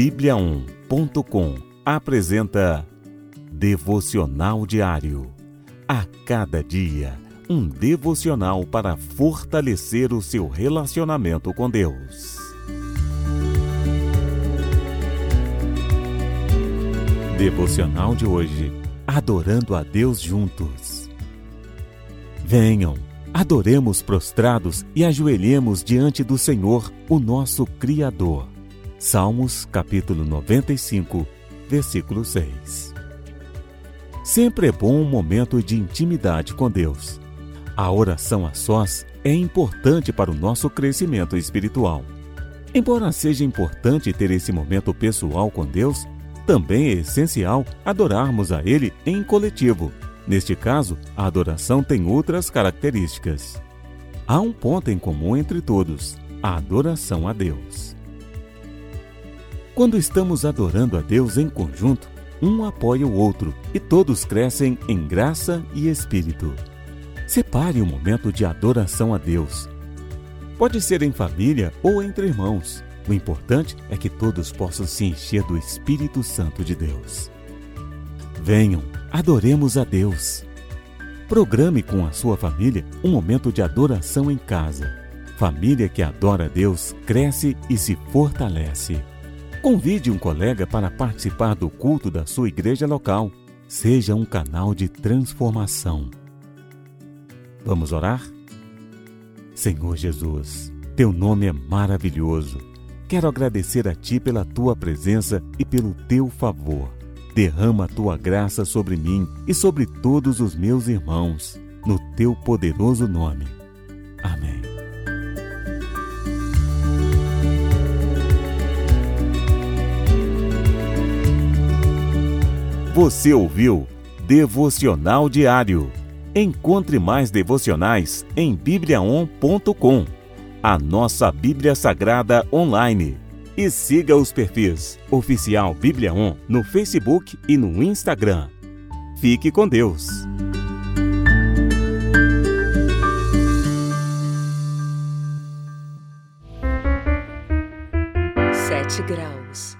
Bíblia1.com apresenta Devocional Diário. A cada dia, um devocional para fortalecer o seu relacionamento com Deus. Devocional de hoje. Adorando a Deus juntos. Venham, adoremos prostrados e ajoelhemos diante do Senhor, o nosso Criador. Salmos capítulo 95, versículo 6. Sempre é bom um momento de intimidade com Deus. A oração a sós é importante para o nosso crescimento espiritual. Embora seja importante ter esse momento pessoal com Deus, também é essencial adorarmos a Ele em coletivo. Neste caso, a adoração tem outras características. Há um ponto em comum entre todos: a adoração a Deus. Quando estamos adorando a Deus em conjunto, um apoia o outro e todos crescem em graça e espírito. Separe um momento de adoração a Deus. Pode ser em família ou entre irmãos. O importante é que todos possam se encher do Espírito Santo de Deus. Venham, adoremos a Deus. Programe com a sua família um momento de adoração em casa. Família que adora a Deus cresce e se fortalece. Convide um colega para participar do culto da sua igreja local. Seja um canal de transformação. Vamos orar? Senhor Jesus, teu nome é maravilhoso. Quero agradecer a ti pela tua presença e pelo teu favor. Derrama a tua graça sobre mim e sobre todos os meus irmãos, no teu poderoso nome. Você ouviu Devocional Diário. Encontre mais devocionais em bibliaon.com, a nossa Bíblia Sagrada online. E siga os perfis Oficial Bíblia On no Facebook e no Instagram. Fique com Deus. Sete graus.